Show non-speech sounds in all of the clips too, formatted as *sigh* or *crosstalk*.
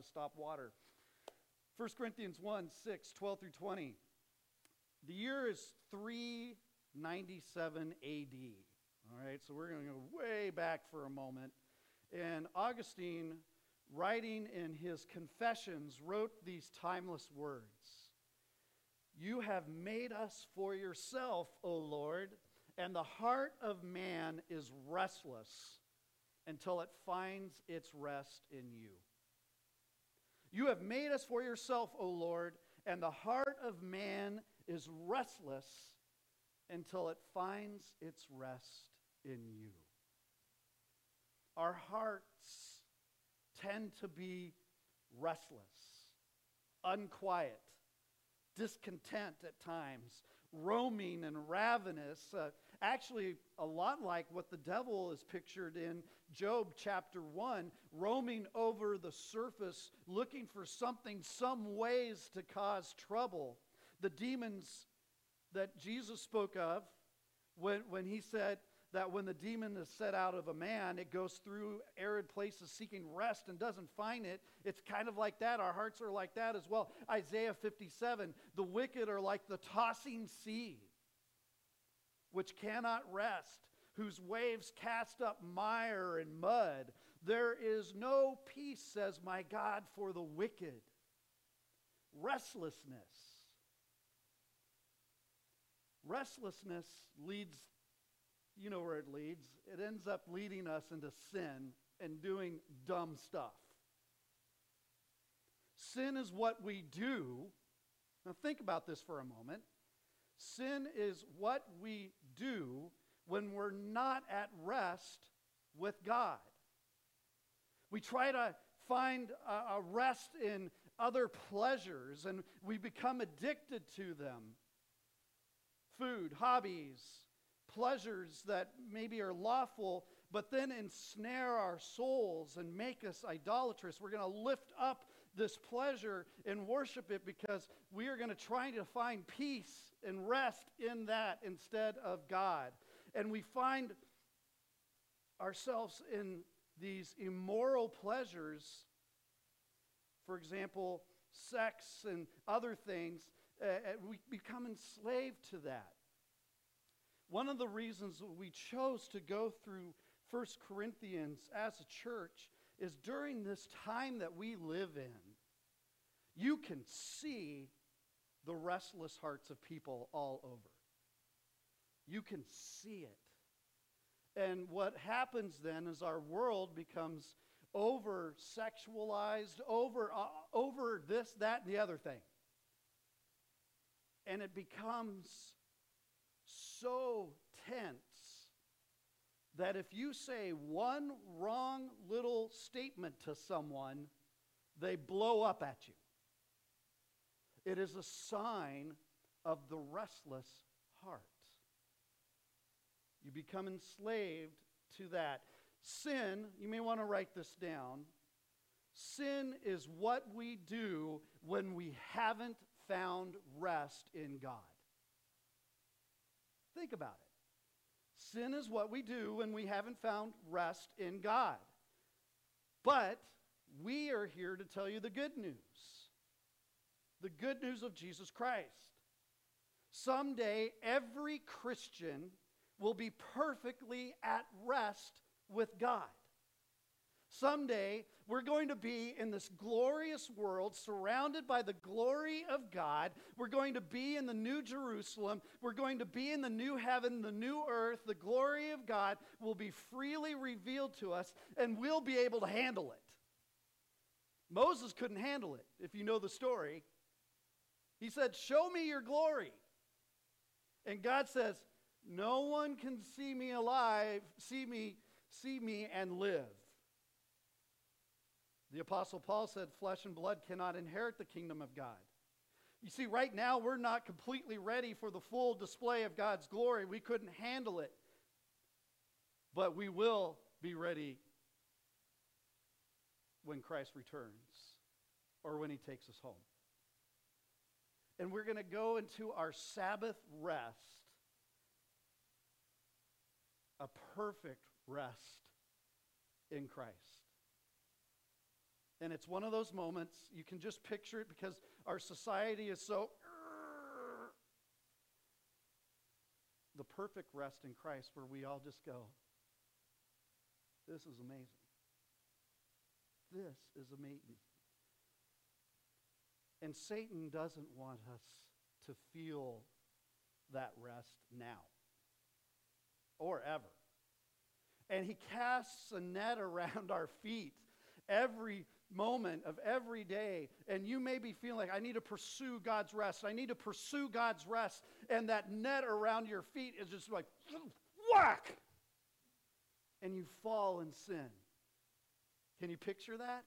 to stop water. 1 Corinthians 1 6, 12 through 20. The year is 397 AD. All right, so we're going to go way back for a moment. And Augustine, writing in his Confessions, wrote these timeless words You have made us for yourself, O Lord, and the heart of man is restless until it finds its rest in you. You have made us for yourself, O Lord, and the heart of man is restless until it finds its rest in you. Our hearts tend to be restless, unquiet, discontent at times, roaming and ravenous. Uh, actually, a lot like what the devil is pictured in Job chapter 1, roaming over the surface, looking for something, some ways to cause trouble. The demons that Jesus spoke of when, when he said, that when the demon is set out of a man, it goes through arid places seeking rest and doesn't find it. It's kind of like that. Our hearts are like that as well. Isaiah 57 the wicked are like the tossing sea, which cannot rest, whose waves cast up mire and mud. There is no peace, says my God, for the wicked. Restlessness. Restlessness leads you know where it leads. It ends up leading us into sin and doing dumb stuff. Sin is what we do. Now, think about this for a moment. Sin is what we do when we're not at rest with God. We try to find a, rest in other pleasures and we become addicted to them food, hobbies, pleasures that maybe are lawful, but then ensnare our souls and make us idolatrous. We're going to lift up this pleasure and worship it because we are going to try to find peace and rest in that instead of God. And we find ourselves in these immoral pleasures, for example, sex and other things, uh, we become enslaved to that. One of the reasons we chose to go through 1 Corinthians as a church is during this time that we live in, you can see the restless hearts of people all over. You can see it. And what happens then is our world becomes over sexualized, over, uh, over this, that, and the other thing. And it becomes so tense that if you say one wrong little statement to someone, they blow up at you. It is a sign of the restless heart. You become enslaved to that. Sin, you may want to write this down. Sin is what we do when we haven't found rest in God. Think about it. Sin is what we do when we haven't found rest in God. But we are here to tell you the good news the good news of Jesus Christ. Someday, every Christian will be perfectly at rest with God. Someday, we're going to be in this glorious world surrounded by the glory of God. We're going to be in the new Jerusalem. We're going to be in the new heaven, the new earth. The glory of God will be freely revealed to us, and we'll be able to handle it. Moses couldn't handle it, if you know the story. He said, Show me your glory. And God says, No one can see me alive, see me, see me and live. The Apostle Paul said, Flesh and blood cannot inherit the kingdom of God. You see, right now, we're not completely ready for the full display of God's glory. We couldn't handle it. But we will be ready when Christ returns or when he takes us home. And we're going to go into our Sabbath rest, a perfect rest in Christ. And it's one of those moments, you can just picture it because our society is so. The perfect rest in Christ where we all just go, This is amazing. This is amazing. And Satan doesn't want us to feel that rest now or ever. And he casts a net around our feet every moment of every day. And you may be feeling like, I need to pursue God's rest. I need to pursue God's rest. And that net around your feet is just like, whack! And you fall in sin. Can you picture that?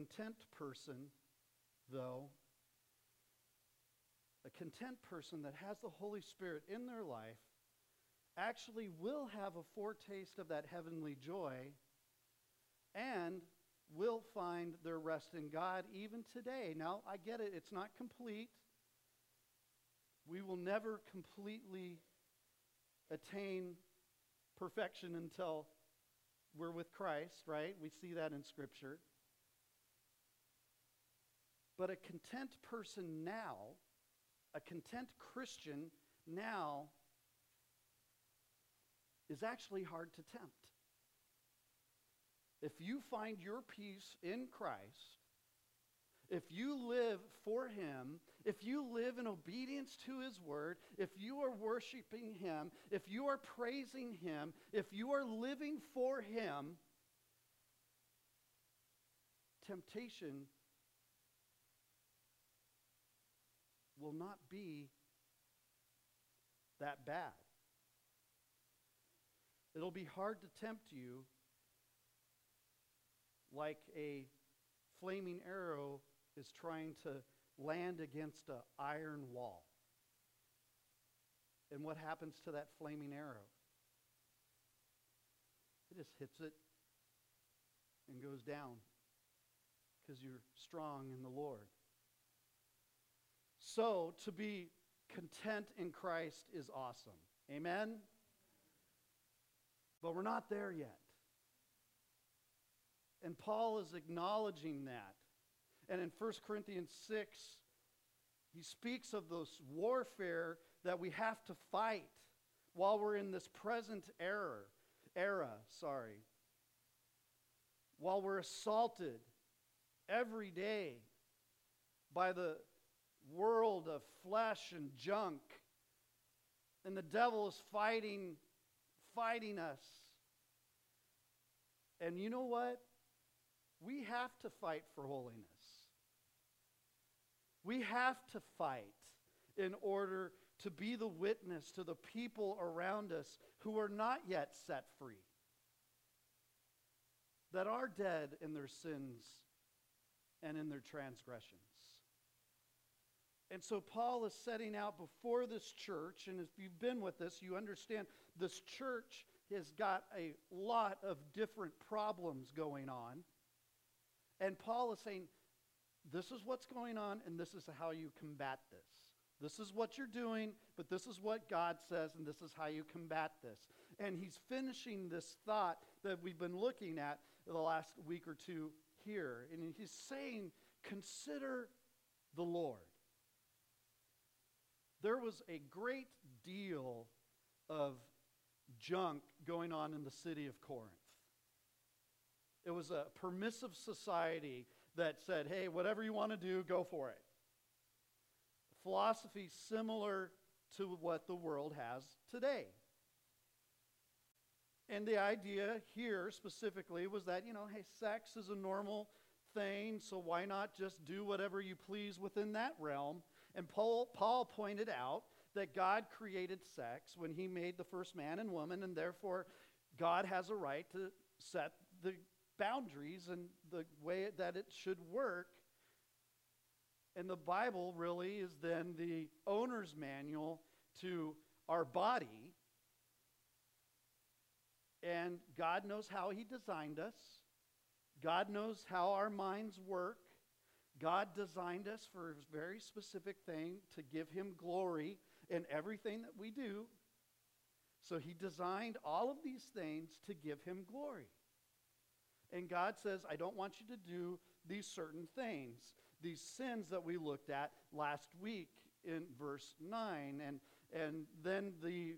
Content person, though, a content person that has the Holy Spirit in their life actually will have a foretaste of that heavenly joy and will find their rest in God even today. Now, I get it, it's not complete. We will never completely attain perfection until we're with Christ, right? We see that in Scripture. But a content person now, a content Christian now, is actually hard to tempt. If you find your peace in Christ, if you live for Him, if you live in obedience to His Word, if you are worshiping Him, if you are praising Him, if you are living for Him, temptation will not be that bad. It'll be hard to tempt you like a flaming arrow is trying to land against an iron wall. And what happens to that flaming arrow? It just hits it and goes down because you're strong in the Lord. So, to be content in Christ is awesome. Amen? But we're not there yet. And Paul is acknowledging that. And in 1 Corinthians 6, he speaks of this warfare that we have to fight while we're in this present era, era, sorry. While we're assaulted every day by the world of flesh and junk. And the devil is fighting fighting us. And you know what? We have to fight for holiness. We have to fight in order to be the witness to the people around us who are not yet set free, that are dead in their sins and in their transgressions. And so Paul is setting out before this church, and if you've been with us, you understand this church has got a lot of different problems going on. And Paul is saying, this is what's going on, and this is how you combat this. This is what you're doing, but this is what God says, and this is how you combat this. And he's finishing this thought that we've been looking at the last week or two here. And he's saying, consider the Lord there was a great deal of junk going on in the city of Corinth. It was a permissive society that said, hey, whatever you want to do, go for it. Philosophy similar to what the world has today. And the idea here specifically was that, you know, hey, sex is a normal thing, so why not just do whatever you please within that realm? And Paul, Paul pointed out that God created sex when he made the first man and woman, and therefore God has a right to set the boundaries and the way that it should work. And the Bible really is then the owner's manual to our body. And God knows how He designed us, God knows how our minds work. God designed us for a very specific thing to give Him glory in everything that we do. So he designed all of these things to give him glory. And God says, I don't want you to do these certain things, these sins that we looked at last week in verse 9, and, and then the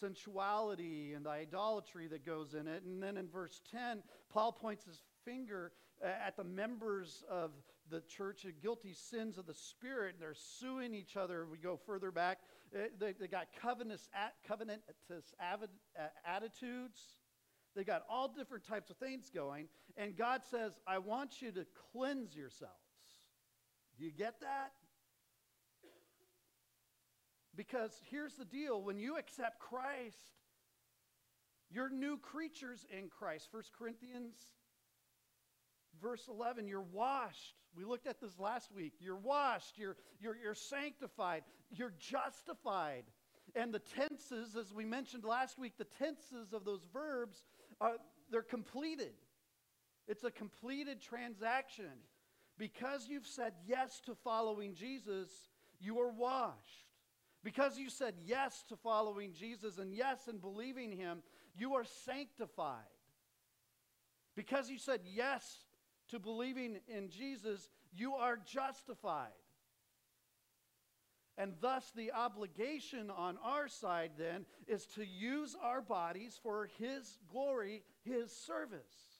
sensuality and the idolatry that goes in it. And then in verse 10, Paul points his finger at the members of the church of guilty sins of the spirit. and They're suing each other. We go further back. Uh, they, they got covenantous, covenantous attitudes. They got all different types of things going. And God says, I want you to cleanse yourselves. Do you get that? Because here's the deal when you accept Christ, you're new creatures in Christ. 1 Corinthians verse 11 you're washed. We looked at this last week. You're washed. You're, you're, you're sanctified. You're justified. And the tenses as we mentioned last week the tenses of those verbs are they're completed. It's a completed transaction. Because you've said yes to following jesus you are washed. Because you said yes to following jesus and yes in believing him you are sanctified. Because you said yes to believing in Jesus, you are justified. And thus, the obligation on our side then is to use our bodies for His glory, His service.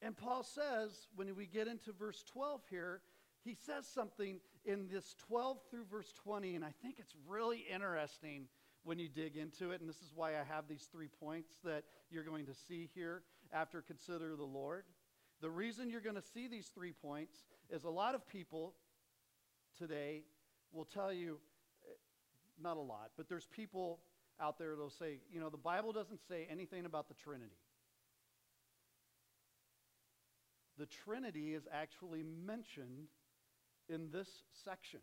And Paul says, when we get into verse 12 here, he says something in this 12 through verse 20, and I think it's really interesting when you dig into it. And this is why I have these three points that you're going to see here after consider the Lord. The reason you're going to see these three points is a lot of people today will tell you, eh, not a lot, but there's people out there that'll say, you know, the Bible doesn't say anything about the Trinity. The Trinity is actually mentioned in this section.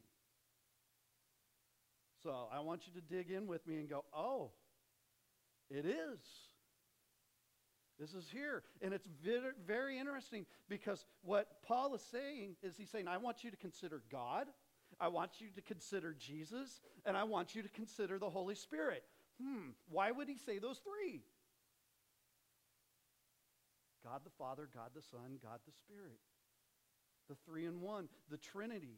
So I want you to dig in with me and go, oh, it is. This is here. And it's very, interesting because what Paul is saying is he's saying, I want you to consider God, I want you to consider Jesus, and I want you to consider the Holy Spirit. Hmm, why would he say those three? God the Father, God the Son, God the Spirit. The three in one, the Trinity.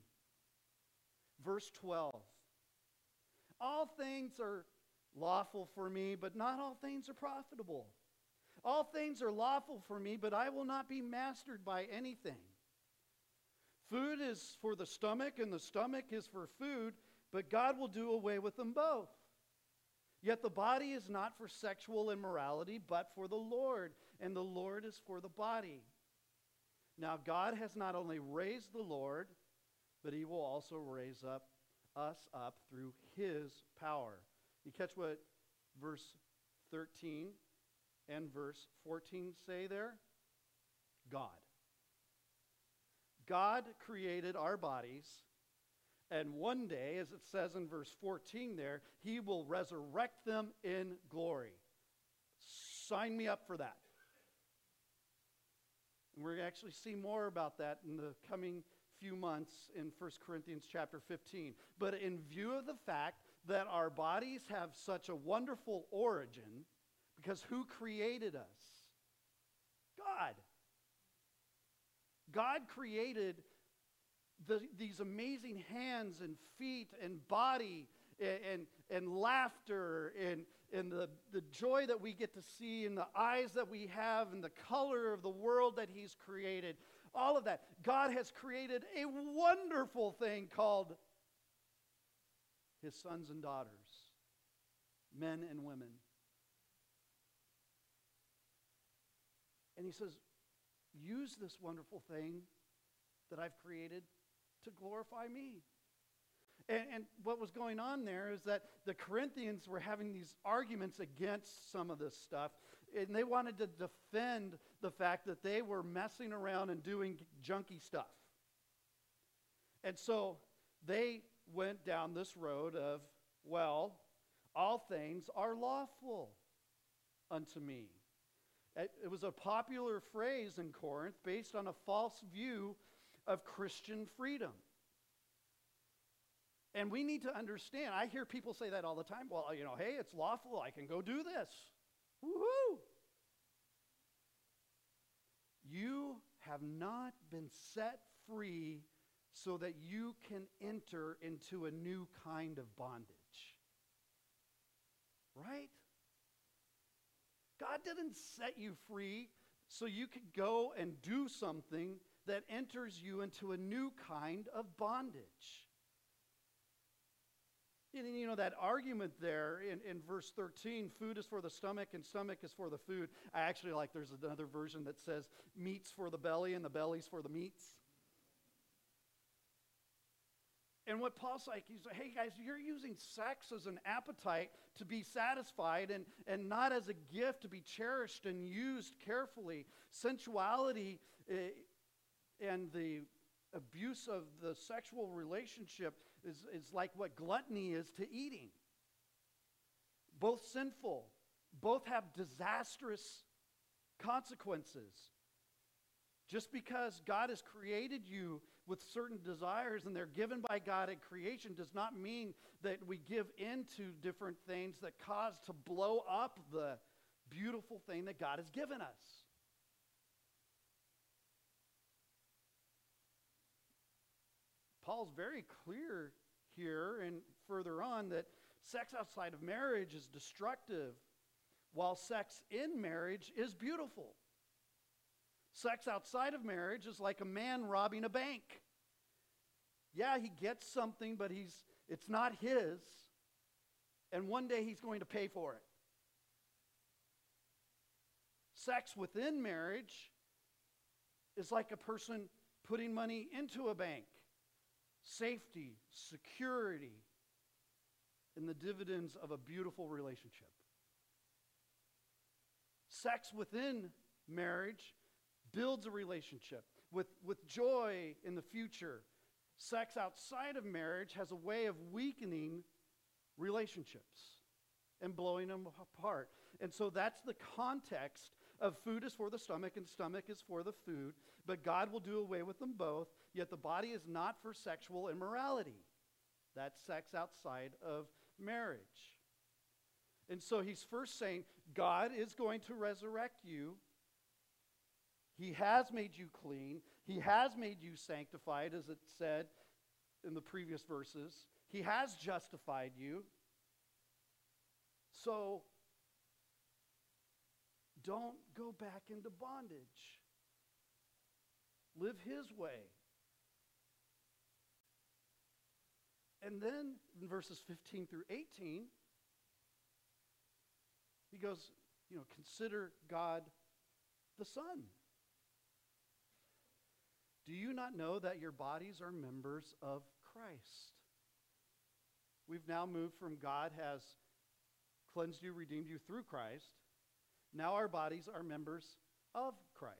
Verse 12. All things are lawful for me, but not all things are profitable. All things are lawful for me, but I will not be mastered by anything. Food is for the stomach, and the stomach is for food, but God will do away with them both. Yet the body is not for sexual immorality, but for the Lord, and the Lord is for the body. Now, God has not only raised the Lord, but he will also raise up us up through his power. You catch what verse 13 and verse 14 say there? God. God created our bodies, and one day, as it says in verse 14 there, he will resurrect them in glory. Sign me up for that. And we're going to actually see more about that in the coming few months in 1 Corinthians chapter 15. But in view of the fact that our bodies have such a wonderful origin, because who created us? God. God created the, these amazing hands and feet and body and, and, and laughter and, and the, the joy that we get to see and the eyes that we have and the color of the world that He's created. All of that. God has created a wonderful thing called His sons and daughters, men and women. And he says, use this wonderful thing that I've created to glorify me. And, and, what was going on there is that the Corinthians were having these arguments against some of this stuff, and they wanted to defend the fact that they were messing around and doing junky stuff. And so they went down this road of, well, all things are lawful unto me. It was a popular phrase in Corinth based on a false view of Christian freedom. And we need to understand. I hear people say that all the time. Well, you know, hey, it's lawful. I can go do this. Woohoo! You have not been set free so that you can enter into a new kind of bondage. Right? God didn't set you free so you could go and do something that enters you into a new kind of bondage. And, you know, that argument there in, in verse 13 food is for the stomach and stomach is for the food. I actually like there's another version that says meats for the belly and the belly's for the meats. And what Paul's like, he's like, hey guys, you're using sex as an appetite to be satisfied and, and not as a gift to be cherished and used carefully. Sensuality uh, and the abuse of the sexual relationship is, is like what gluttony is to eating. Both sinful, both have disastrous consequences. Just because God has created you with certain desires and they're given by God at creation does not mean that we give into different things that cause to blow up the beautiful thing that God has given us. Paul's very clear here and further on that sex outside of marriage is destructive, while sex in marriage is beautiful. Sex outside of marriage is like a man robbing a bank. Yeah, he gets something, but he's, it's not his. And one day he's going to pay for it. Sex within marriage is like a person putting money into a bank safety, security, and the dividends of a beautiful relationship. Sex within marriage builds a relationship with, with joy in the future. Sex outside of marriage has a way of weakening relationships and blowing them apart. And so that's the context of food is for the stomach and stomach is for the food, but God will do away with them both, yet the body is not for sexual immorality. That's sex outside of marriage. And so he's first saying, God is going to resurrect you. He has made you clean. He has made you sanctified, as it said in the previous verses. He has justified you. So don't go back into bondage. Live His way. And then in verses 15 through 18, he goes, you know, consider God the Son. Do you not know that your bodies are members of Christ? We've now moved from God has cleansed you, redeemed you through Christ, now our bodies are members of Christ.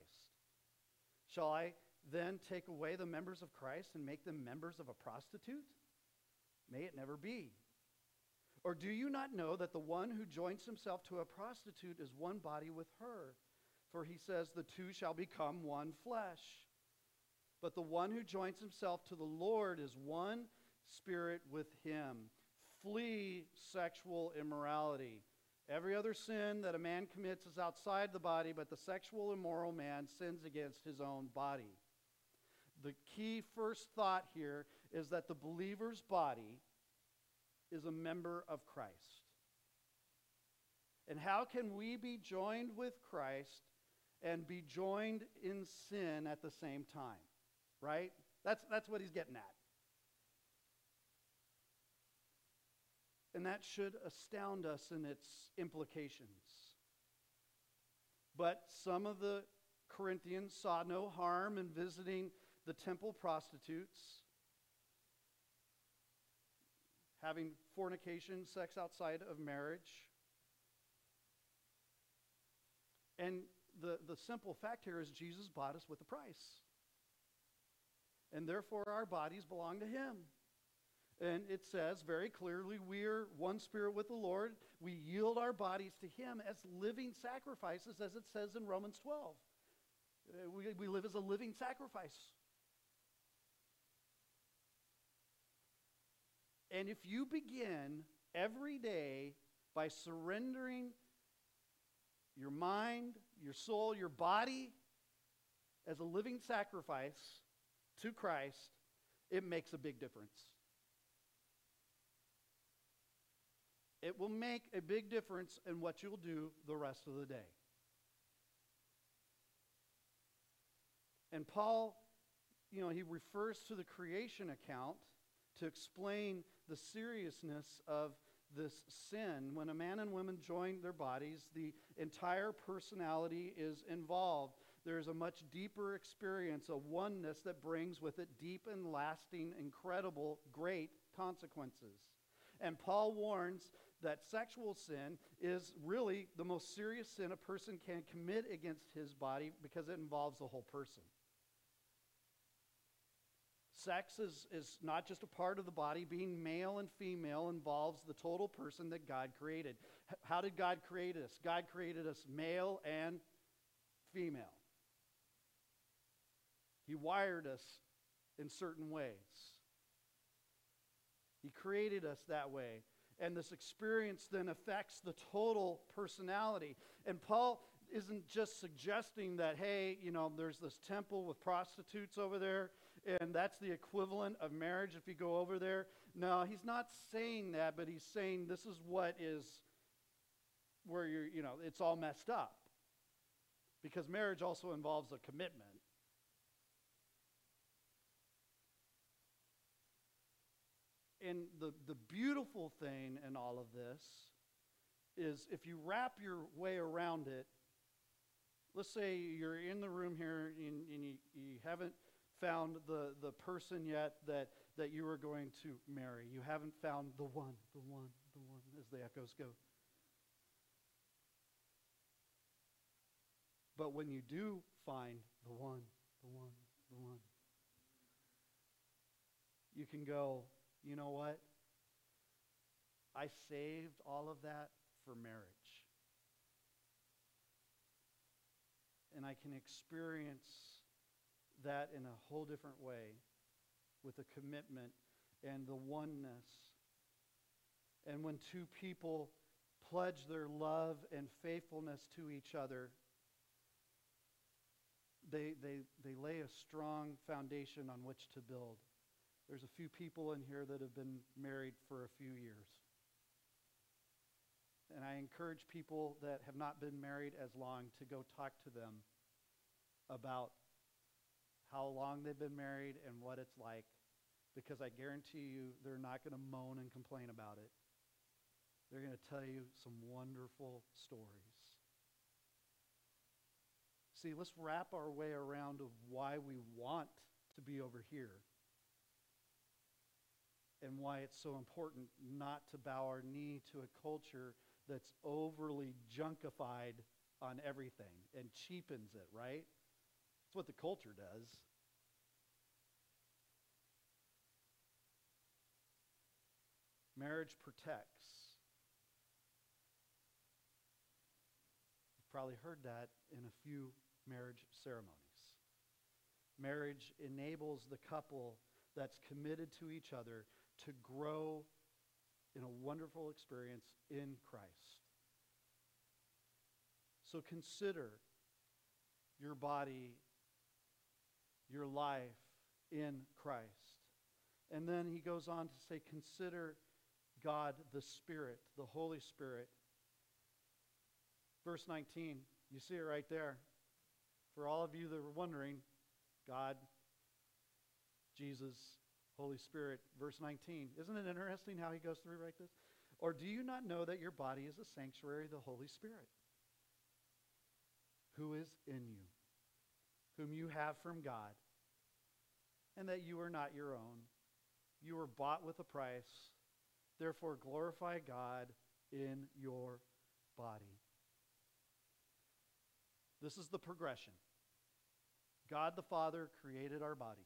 Shall I then take away the members of Christ and make them members of a prostitute? May it never be. Or do you not know that the one who joins himself to a prostitute is one body with her? For he says, The two shall become one flesh. But the one who joins himself to the Lord is one spirit with him. Flee sexual immorality. Every other sin that a man commits is outside the body, but the sexual immoral man sins against his own body. The key first thought here is that the believer's body is a member of Christ. And how can we be joined with Christ and be joined in sin at the same time? Right? That's, that's what he's getting at. and that should astound us in its implications. But some of the Corinthians saw no harm in visiting the temple prostitutes, having fornication, sex outside of marriage. And the, the simple fact here is Jesus bought us with a price. And therefore, our bodies belong to Him. And it says very clearly, we're one spirit with the Lord. We yield our bodies to Him as living sacrifices, as it says in Romans 12. Uh, we, we live as a living sacrifice. And if you begin every day by surrendering your mind, your soul, your body as a living sacrifice to Christ, it makes a big difference. It will make a big difference in what you'll do the rest of the day. And Paul, you know, he refers to the creation account to explain the seriousness of this sin. When a man and woman join their bodies, the entire personality is involved. There's a much deeper experience, a oneness that brings with it deep and lasting, incredible, great consequences. And Paul warns that sexual sin is really the most serious sin a person can commit against his body because it involves the whole person. Sex is, is not just a part of the body. Being male and female involves the total person that God created. H- how did God create us? God created us male and female. He wired us in certain ways. He created us that way. And this experience then affects the total personality. And Paul isn't just suggesting that, hey, you know, there's this temple with prostitutes over there, and that's the equivalent of marriage if you go over there. No, he's not saying that, but he's saying this is what is where you're, you know, it's all messed up. Because marriage also involves a commitment. And the, the beautiful thing in all of this is if you wrap your way around it, let's say you're in the room here and, and you, you haven't found the, the person yet that, that you are going to marry. You haven't found the one, the one, the one, as the echoes go. But when you do find the one, the one, the one, you can go, you know what? I saved all of that for marriage. And I can experience that in a whole different way with a commitment and the oneness. And when two people pledge their love and faithfulness to each other, they, they, they lay a strong foundation on which to build. There's a few people in here that have been married for a few years. And I encourage people that have not been married as long to go talk to them about how long they've been married and what it's like because I guarantee you they're not going to moan and complain about it. They're going to tell you some wonderful stories. See, let's wrap our way around of why we want to be over here and why it's so important not to bow our knee to a culture that's overly junkified on everything and cheapens it, right? That's what the culture does. Marriage protects. You've probably heard that in a few marriage ceremonies. Marriage enables the couple that's committed to each other to grow in a wonderful experience in Christ. So consider your body, your life in Christ. And then he goes on to say, consider God the Spirit, the Holy Spirit. Verse 19, you see it right there. For all of you that were wondering, God, Jesus, Holy Spirit, verse 19. Isn't it interesting how he goes through right this? Or do you not know that your body is a sanctuary of the Holy Spirit, who is in you, whom you have from God, and that you are not your own? You were bought with a price. Therefore, glorify God in your body. This is the progression. God the Father created our bodies.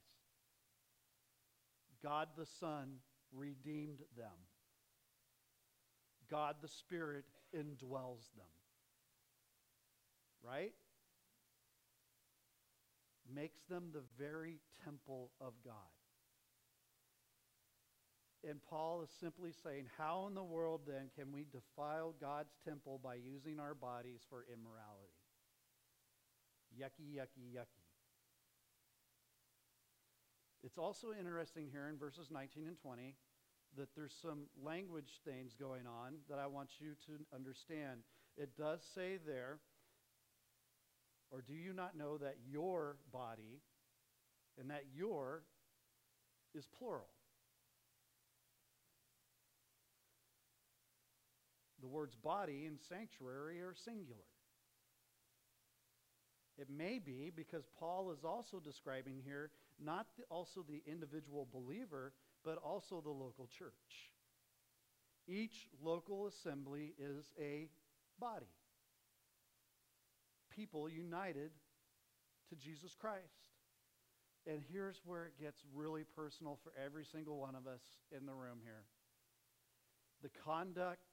God the Son redeemed them. God the Spirit indwells them. Right? Makes them the very temple of God. And Paul is simply saying, How in the world then can we defile God's temple by using our bodies for immorality? Yucky, yucky, yucky. It's also interesting here in verses 19 and 20 that there's some language things going on that I want you to understand. It does say there, or do you not know that your body, and that your is plural? The words body and sanctuary are singular. It may be because Paul is also describing here not the, also the individual believer, but also the local church. Each local assembly is a body. People united to Jesus Christ. And here's where it gets really personal for every single one of us in the room here. The conduct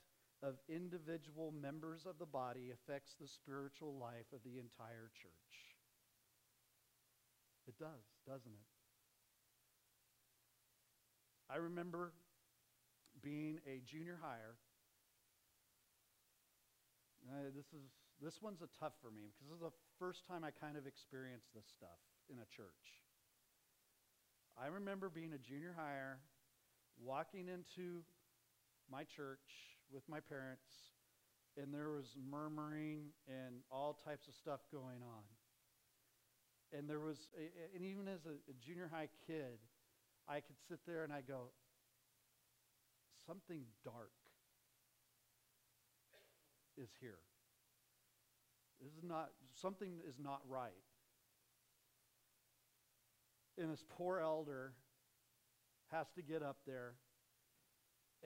of individual members of the body affects the spiritual life of the entire church. It does, doesn't it? I remember being a junior hire. Uh, this is this one's a tough for me because this is the first time I kind of experienced this stuff in a church. I remember being a junior hire, walking into my church, with my parents, and there was murmuring and all types of stuff going on. And there was, and even as a, a junior high kid, I could sit there and I go, something dark is here. This is not, something is not right. And this poor elder has to get up there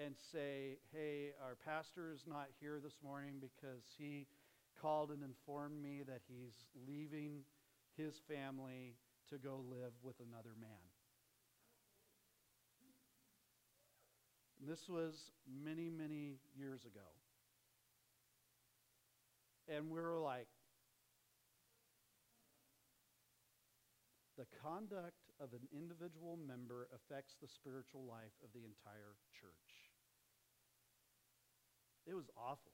and say, hey, our pastor is not here this morning because he called and informed me that he's leaving his family to go live with another man. And this was many, many years ago. And we were like, the conduct of an individual member affects the spiritual life of the entire church. It was awful.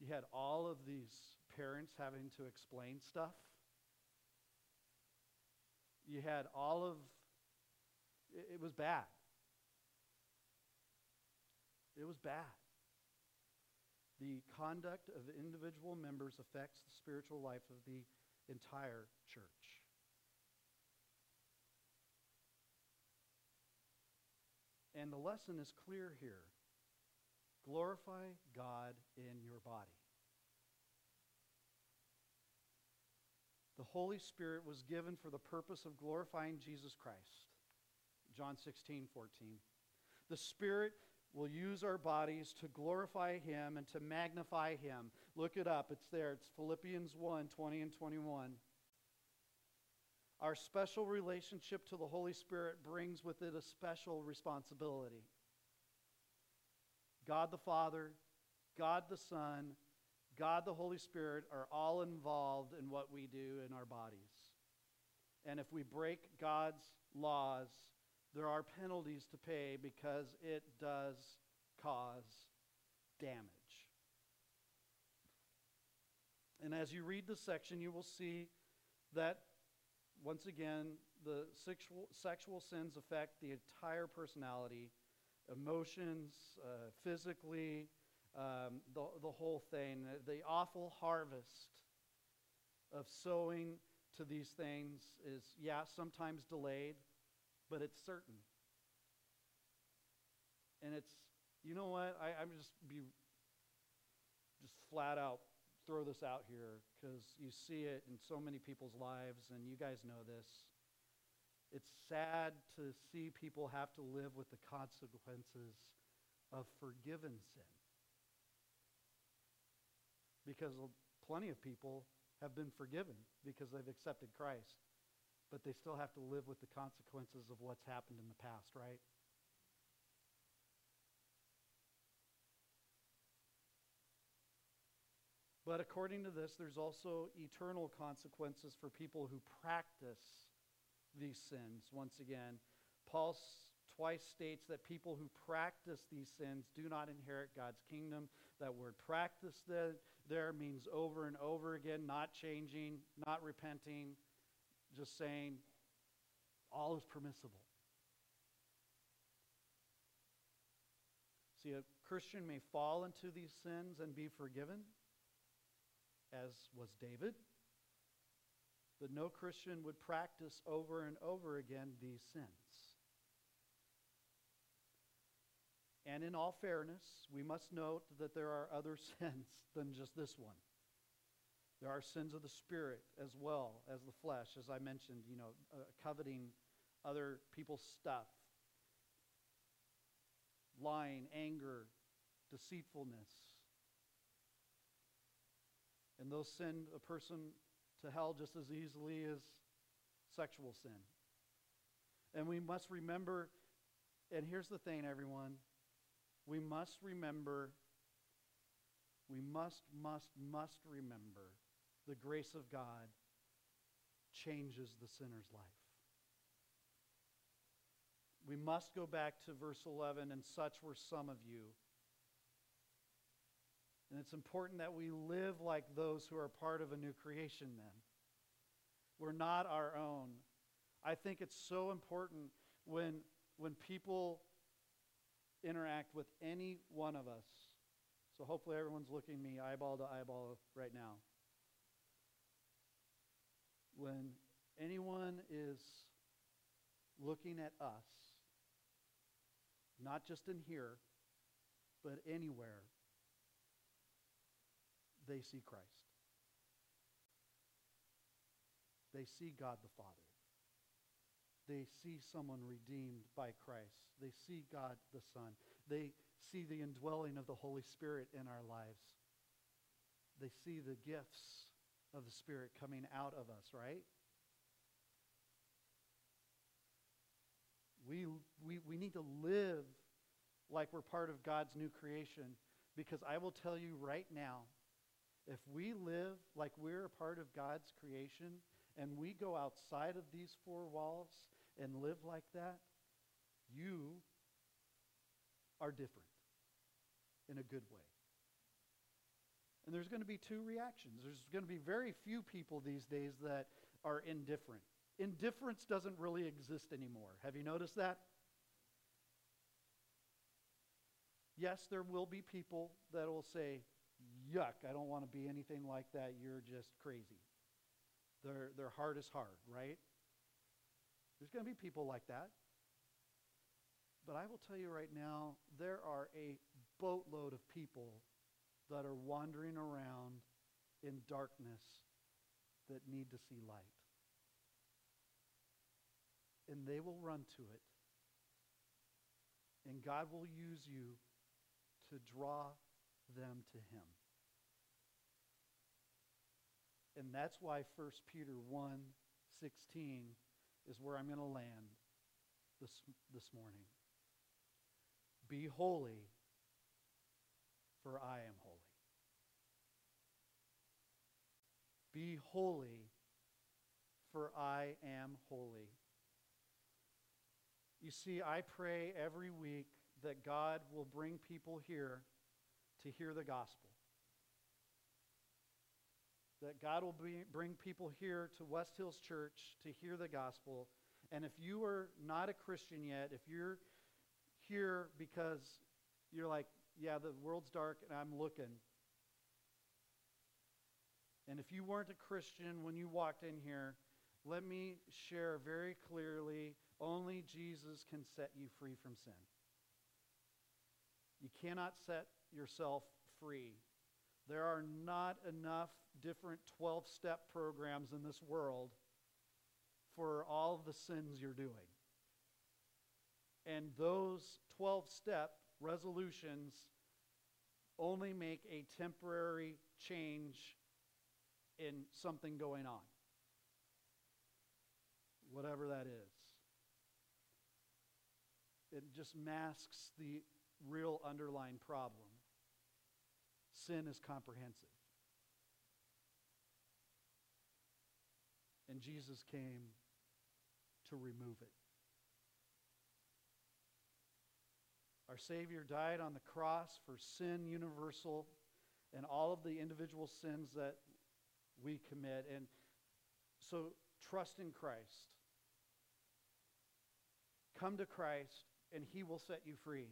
You had all of these parents having to explain stuff. You had all of, it, it was bad. It was bad. The conduct of individual members affects the spiritual life of the entire church. And the lesson is clear here. Glorify God in your body. The Holy Spirit was given for the purpose of glorifying Jesus Christ. John 16, 14. The Spirit will use our bodies to glorify Him and to magnify Him. Look it up, it's there. It's Philippians 1 20 and 21. Our special relationship to the Holy Spirit brings with it a special responsibility. God the Father, God the Son, God the Holy Spirit are all involved in what we do in our bodies. And if we break God's laws, there are penalties to pay because it does cause damage. And as you read the section, you will see that, once again, the sexual, sexual sins affect the entire personality emotions, uh, physically, um, the, the whole thing. The awful harvest of sowing to these things is, yeah, sometimes delayed, but it's certain. And it's, you know what? I, I'm just be just flat out throw this out here because you see it in so many people's lives, and you guys know this. It's sad to see people have to live with the consequences of forgiven sin. Because plenty of people have been forgiven because they've accepted Christ, but they still have to live with the consequences of what's happened in the past, right? But according to this, there's also eternal consequences for people who practice these sins. Once again, Paul twice states that people who practice these sins do not inherit God's kingdom. That word practice there, there means over and over again, not changing, not repenting, just saying all is permissible. See, a Christian may fall into these sins and be forgiven, as was David. But no Christian would practice over and over again these sins. And in all fairness, we must note that there are other *laughs* sins than just this one. There are sins of the spirit as well as the flesh, as I mentioned, you know, uh, coveting other people's stuff, lying, anger, deceitfulness. And those send a person to hell just as easily as sexual sin. And we must remember, and here's the thing, everyone we must remember, we must, must, must remember the grace of God changes the sinner's life. We must go back to verse 11, and such were some of you. And it's important that we live like those who are part of a new creation then. We're not our own. I think it's so important when, when people interact with any one of us. So hopefully everyone's looking me eyeball to eyeball right now. When anyone is looking at us, not just in here, but anywhere, they see Christ. They see God the Father. They see someone redeemed by Christ. They see God the Son. They see the indwelling of the Holy Spirit in our lives. They see the gifts of the Spirit coming out of us, right? We, we, we need to live like we're part of God's new creation because I will tell you right now if we live like we're a part of God's creation and we go outside of these four walls and live like that, you are different in a good way. And there's going to be two reactions. There's going to be very few people these days that are indifferent. Indifference doesn't really exist anymore. Have you noticed that? Yes, there will be people that will say, yuck, I don't want to be anything like that. You're just crazy. Their, their heart is hard, right? There's going to be people like that. But I will tell you right now, there are a boatload of people that are wandering around in darkness that need to see light. And they will run to it. And God will use you to draw them to him. And that's why 1 Peter 1 16 is where I'm going to land this, this morning. Be holy, for I am holy. Be holy, for I am holy. You see, I pray every week that God will bring people here to hear the gospel. That God will be, bring people here to West Hills Church to hear the gospel. And if you are not a Christian yet, if you're here because you're like, yeah, the world's dark and I'm looking. And if you weren't a Christian when you walked in here, let me share very clearly only Jesus can set you free from sin. You cannot set yourself free. There are not enough different 12 step programs in this world for all the sins you're doing. And those 12 step resolutions only make a temporary change in something going on, whatever that is. It just masks the real underlying problem. Sin is comprehensive. And Jesus came to remove it. Our Savior died on the cross for sin universal and all of the individual sins that we commit. And so trust in Christ. Come to Christ, and He will set you free.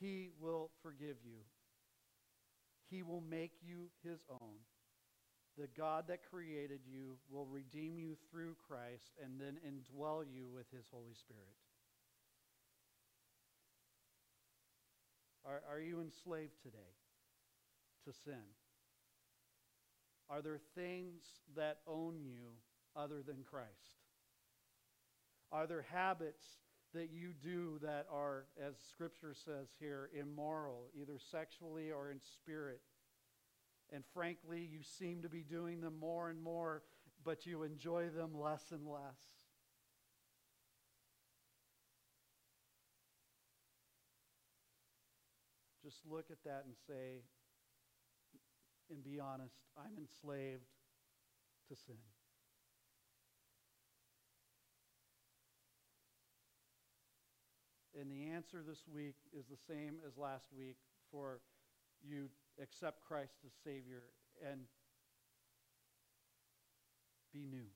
He will forgive you. He will make you His own. The God that created you will redeem you through Christ and then indwell you with His Holy Spirit. Are, are you enslaved today to sin? Are there things that own you other than Christ? Are there habits that you do that are, as Scripture says here, immoral, either sexually or in spirit? And frankly, you seem to be doing them more and more, but you enjoy them less and less. Just look at that and say, and be honest, I'm enslaved to sin. And the answer this week is the same as last week for you accept Christ as Savior and be new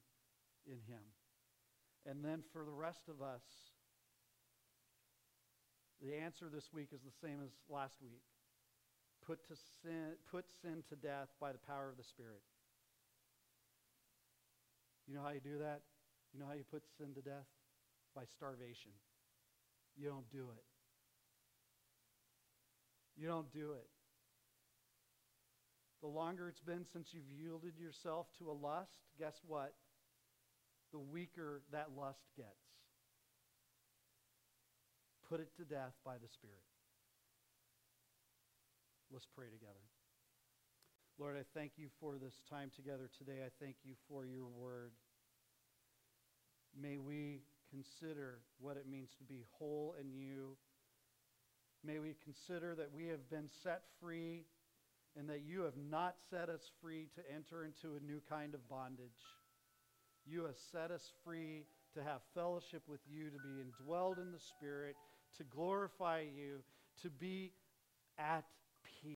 in Him. And then for the rest of us, the answer this week is the same as last week. Put, to sin, put sin to death by the power of the Spirit. You know how you do that? You know how you put sin to death? By starvation. You don't do it. You don't do it. The longer it's been since you've yielded yourself to a lust, guess what? The weaker that lust gets. Put it to death by the Spirit. Let's pray together. Lord, I thank you for this time together today. I thank you for your word. May we consider what it means to be whole in you. May we consider that we have been set free and that you have not set us free to enter into a new kind of bondage. You have set us free to have fellowship with you, to be indwelled in the Spirit, to glorify you, to be at